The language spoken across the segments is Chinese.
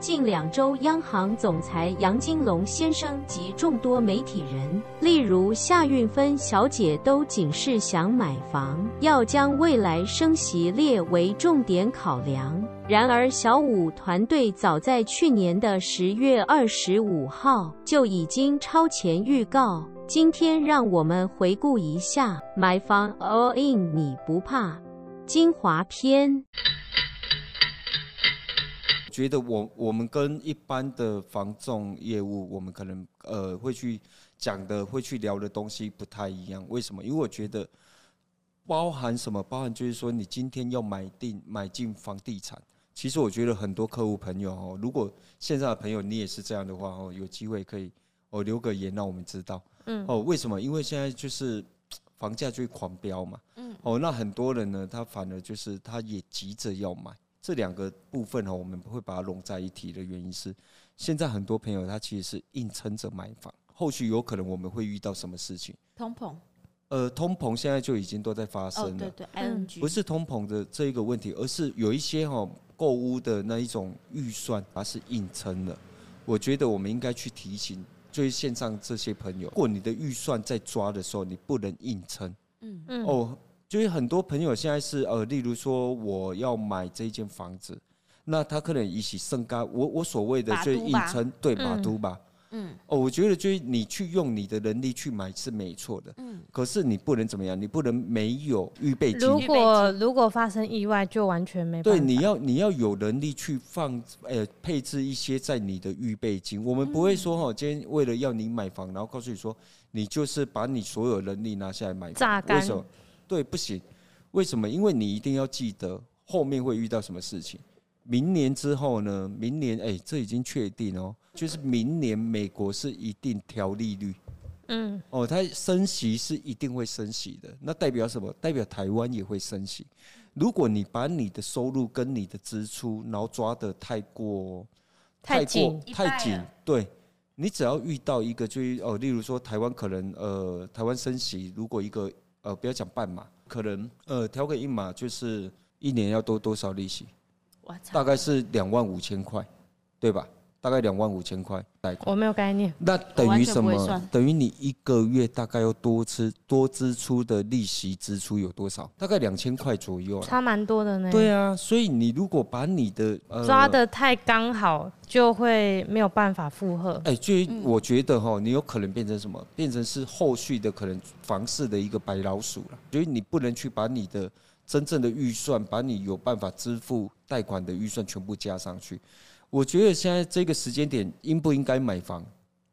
近两周，央行总裁杨金龙先生及众多媒体人，例如夏运芬小姐，都仅是想买房，要将未来升息列为重点考量。然而，小五团队早在去年的十月二十五号就已经超前预告。今天，让我们回顾一下买房 all in，你不怕？精华篇。觉得我我们跟一般的房仲业务，我们可能呃会去讲的，会去聊的东西不太一样。为什么？因为我觉得包含什么？包含就是说，你今天要买定买进房地产，其实我觉得很多客户朋友哦，如果现在的朋友你也是这样的话哦，有机会可以哦留个言让我们知道。嗯哦，为什么？因为现在就是房价就会狂飙嘛。嗯哦，那很多人呢，他反而就是他也急着要买。这两个部分哈，我们不会把它融在一起的原因是，现在很多朋友他其实是硬撑着买房，后续有可能我们会遇到什么事情？通膨？呃，通膨现在就已经都在发生了。哦、对对，ING 不是通膨的这一个问题，而是有一些哈购物的那一种预算，它是硬撑的。我觉得我们应该去提醒，就是线上这些朋友，如果你的预算在抓的时候，你不能硬撑。嗯嗯哦。就是很多朋友现在是呃，例如说我要买这间房子，那他可能一起升高，我我所谓的就是硬撑，对，马都吧，嗯，哦，我觉得就是你去用你的能力去买是没错的，嗯，可是你不能怎么样，你不能没有预备金。如果如果发生意外，就完全没办法。对，你要你要有能力去放呃配置一些在你的预备金。我们不会说哈，今天为了要你买房，然后告诉你说你就是把你所有能力拿下来买房，为什么？对，不行，为什么？因为你一定要记得后面会遇到什么事情。明年之后呢？明年哎，这已经确定哦，就是明年美国是一定调利率，嗯，哦，它升息是一定会升息的。那代表什么？代表台湾也会升息。如果你把你的收入跟你的支出，然后抓得太过太紧太紧，对，你只要遇到一个，就是哦，例如说台湾可能呃，台湾升息，如果一个。呃，不要讲半码，可能呃调个一码，就是一年要多多少利息？大概是两万五千块，对吧？大概两万五千块贷款。我没有概念。那等于什么？等于你一个月大概要多支多支出的利息支出有多少？大概两千块左右。差蛮多的呢。对啊，所以你如果把你的呃抓的太刚好，就会没有办法负荷。哎，就我觉得哈，你有可能变成什么？变成是后续的可能房市的一个白老鼠了。所以你不能去把你的真正的预算，把你有办法支付贷款的预算全部加上去。我觉得现在这个时间点应不应该买房？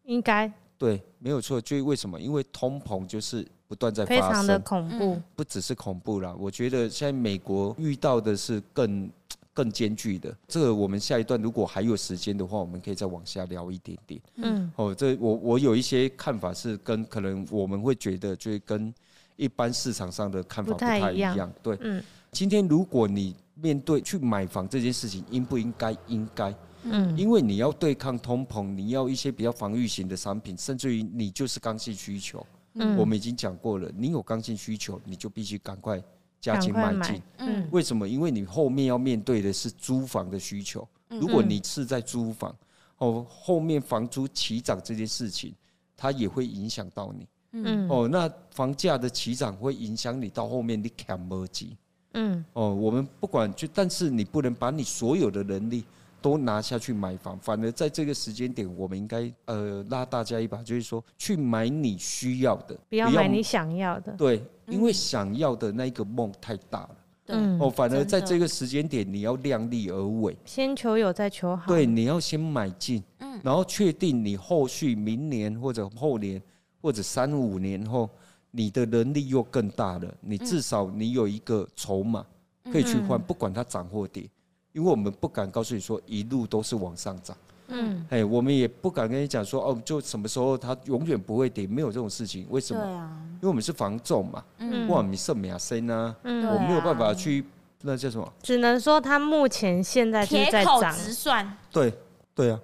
应该。对，没有错。就为什么？因为通膨就是不断在发生，非常的恐怖。不只是恐怖啦，我觉得现在美国遇到的是更 更艰巨的。这个我们下一段如果还有时间的话，我们可以再往下聊一点点。嗯。哦，这我我有一些看法是跟可能我们会觉得就是跟一般市场上的看法不太一样。对。嗯。今天如果你面对去买房这件事情，应不应该？应该。嗯，因为你要对抗通膨，你要一些比较防御型的商品，甚至于你就是刚性需求。嗯，我们已经讲过了，你有刚性需求，你就必须赶快加紧买进。嗯，为什么？因为你后面要面对的是租房的需求。如果你是在租房，哦，后面房租起涨这件事情，它也会影响到你。嗯，哦，那房价的起涨会影响你到后面你扛不起。嗯，哦，我们不管就，但是你不能把你所有的能力。都拿下去买房，反而在这个时间点，我们应该呃拉大家一把，就是说去买你需要的，不要买你想要的。对，因为想要的那个梦太大了。嗯，哦，反而在这个时间点，你要量力而为，先求有再求好。对，你要先买进，嗯，然后确定你后续明年或者后年或者三五年后，你的能力又更大了，你至少你有一个筹码可以去换，不管它涨或跌。因为我们不敢告诉你说一路都是往上涨，嗯，哎，我们也不敢跟你讲说哦，就什么时候它永远不会跌，没有这种事情。为什么？对啊，因为我们是防重嘛，嗯，哇，你是马生啊，嗯，我没有办法去那叫什么？只能说它目前现在就在涨，铁口直算。对对啊，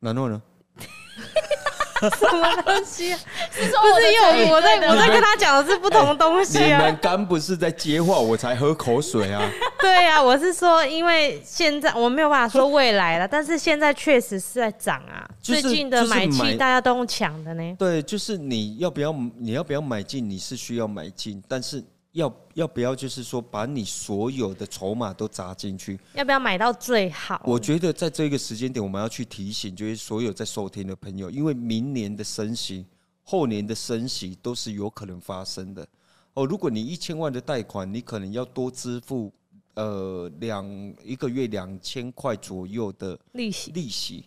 然后呢？什么东西？是说不是因为我在我在跟他讲的是不同的东西啊？你们刚不是在接话，我才喝口水啊。对啊，我是说，因为现在我没有办法说未来了，但是现在确实是在涨啊。最近的买气大家都用抢的呢。对，就是你要不要你要不要买进？你是需要买进，但是。要要不要就是说把你所有的筹码都砸进去？要不要买到最好？我觉得在这个时间点，我们要去提醒，就是所有在收听的朋友，因为明年的升息、后年的升息都是有可能发生的。哦，如果你一千万的贷款，你可能要多支付呃两一个月两千块左右的利息，利息，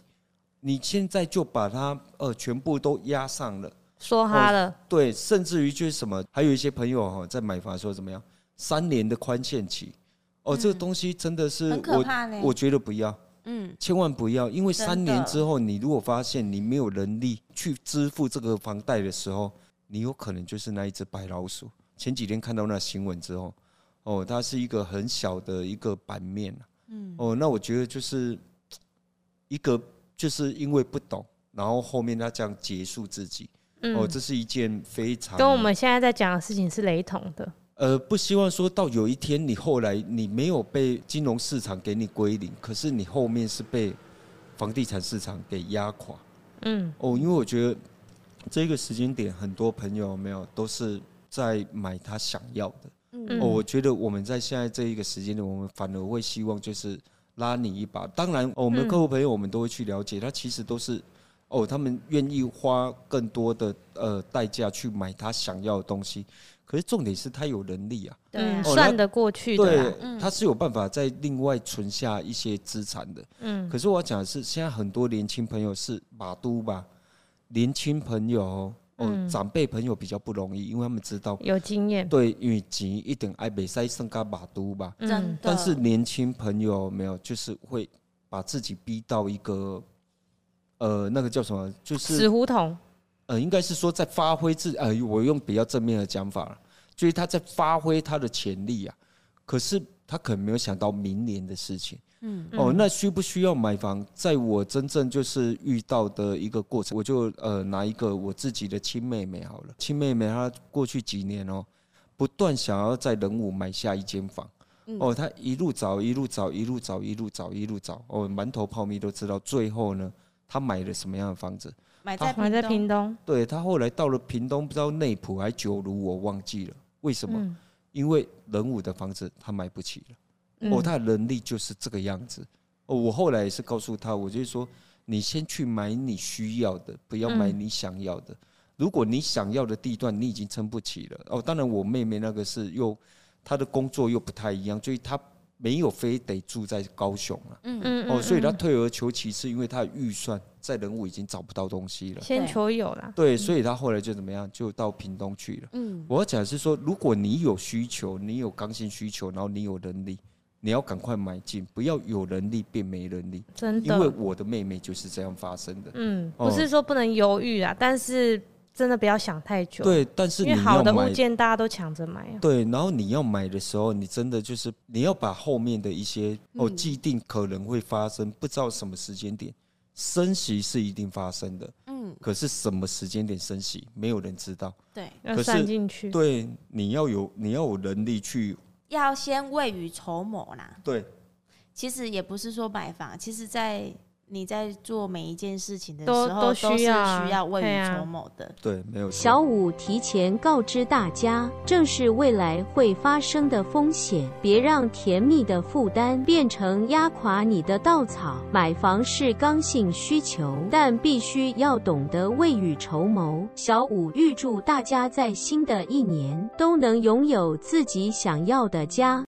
你现在就把它呃全部都压上了。说他了、哦，对，甚至于就是什么，还有一些朋友哈，在买房说怎么样，三年的宽限期，哦，嗯、这个东西真的是我，我觉得不要，嗯，千万不要，因为三年之后，你如果发现你没有能力去支付这个房贷的时候，你有可能就是那一只白老鼠。前几天看到那新闻之后，哦，它是一个很小的一个版面，嗯，哦，那我觉得就是一个就是因为不懂，然后后面他这样结束自己。哦，这是一件非常跟我们现在在讲的事情是雷同的。呃，不希望说到有一天你后来你没有被金融市场给你归零，可是你后面是被房地产市场给压垮。嗯，哦，因为我觉得这个时间点，很多朋友没有都是在买他想要的。嗯，哦，我觉得我们在现在这一个时间点，我们反而会希望就是拉你一把。当然，我们的客户朋友我们都会去了解，他其实都是。哦，他们愿意花更多的呃代价去买他想要的东西，可是重点是他有能力啊，对啊，算得过去的，对，他是有办法在另外存下一些资产的。嗯，可是我要讲的是，现在很多年轻朋友是马都吧，年轻朋友哦，长辈朋友比较不容易，因为他们知道有经验，对，因为钱一定爱北塞升加马都吧，真的。但是年轻朋友没有，就是会把自己逼到一个。呃，那个叫什么？就是死胡同。呃，应该是说在发挥自呃，我用比较正面的讲法了，就是他在发挥他的潜力啊。可是他可能没有想到明年的事情。嗯。哦，那需不需要买房？在我真正就是遇到的一个过程，我就呃拿一个我自己的亲妹妹好了。亲妹妹她过去几年哦，不断想要在仁武买下一间房。哦，她一路找，一路找，一路找，一路找，一路找。哦，馒头泡面都知道，最后呢。他买了什么样的房子？买在买在屏东。对，他后来到了屏东，不知道内埔还九如，我忘记了。为什么？嗯、因为人武的房子他买不起了。嗯、哦，他的能力就是这个样子。哦，我后来也是告诉他，我就是说，你先去买你需要的，不要买你想要的。嗯、如果你想要的地段你已经撑不起了，哦，当然我妹妹那个是又她的工作又不太一样，所以她。没有非得住在高雄了，嗯。嗯哦，所以他退而求其次，因为他的预算在人武已经找不到东西了，先求有了，对，所以他后来就怎么样，就到屏东去了。嗯，我要讲是说，如果你有需求，你有刚性需求，然后你有能力，你要赶快买进，不要有能力变没能力，真的，因为我的妹妹就是这样发生的。嗯，不是说不能犹豫啊，但是。真的不要想太久。对，但是你因为好的物件大家都抢着买。对，然后你要买的时候，你真的就是你要把后面的一些哦既定可能会发生，不知道什么时间点升息是一定发生的。嗯。可是什么时间点升息，没有人知道。对，要算进去。对，你要有你要有能力去。要先未雨绸缪啦。对。其实也不是说买房，其实在。你在做每一件事情的时候，都，都是需要未雨绸缪的。对，没有错。小五提前告知大家，正是未来会发生的风险，别让甜蜜的负担变成压垮你的稻草。买房是刚性需求，但必须要懂得未雨绸缪。小五预祝大家在新的一年都能拥有自己想要的家。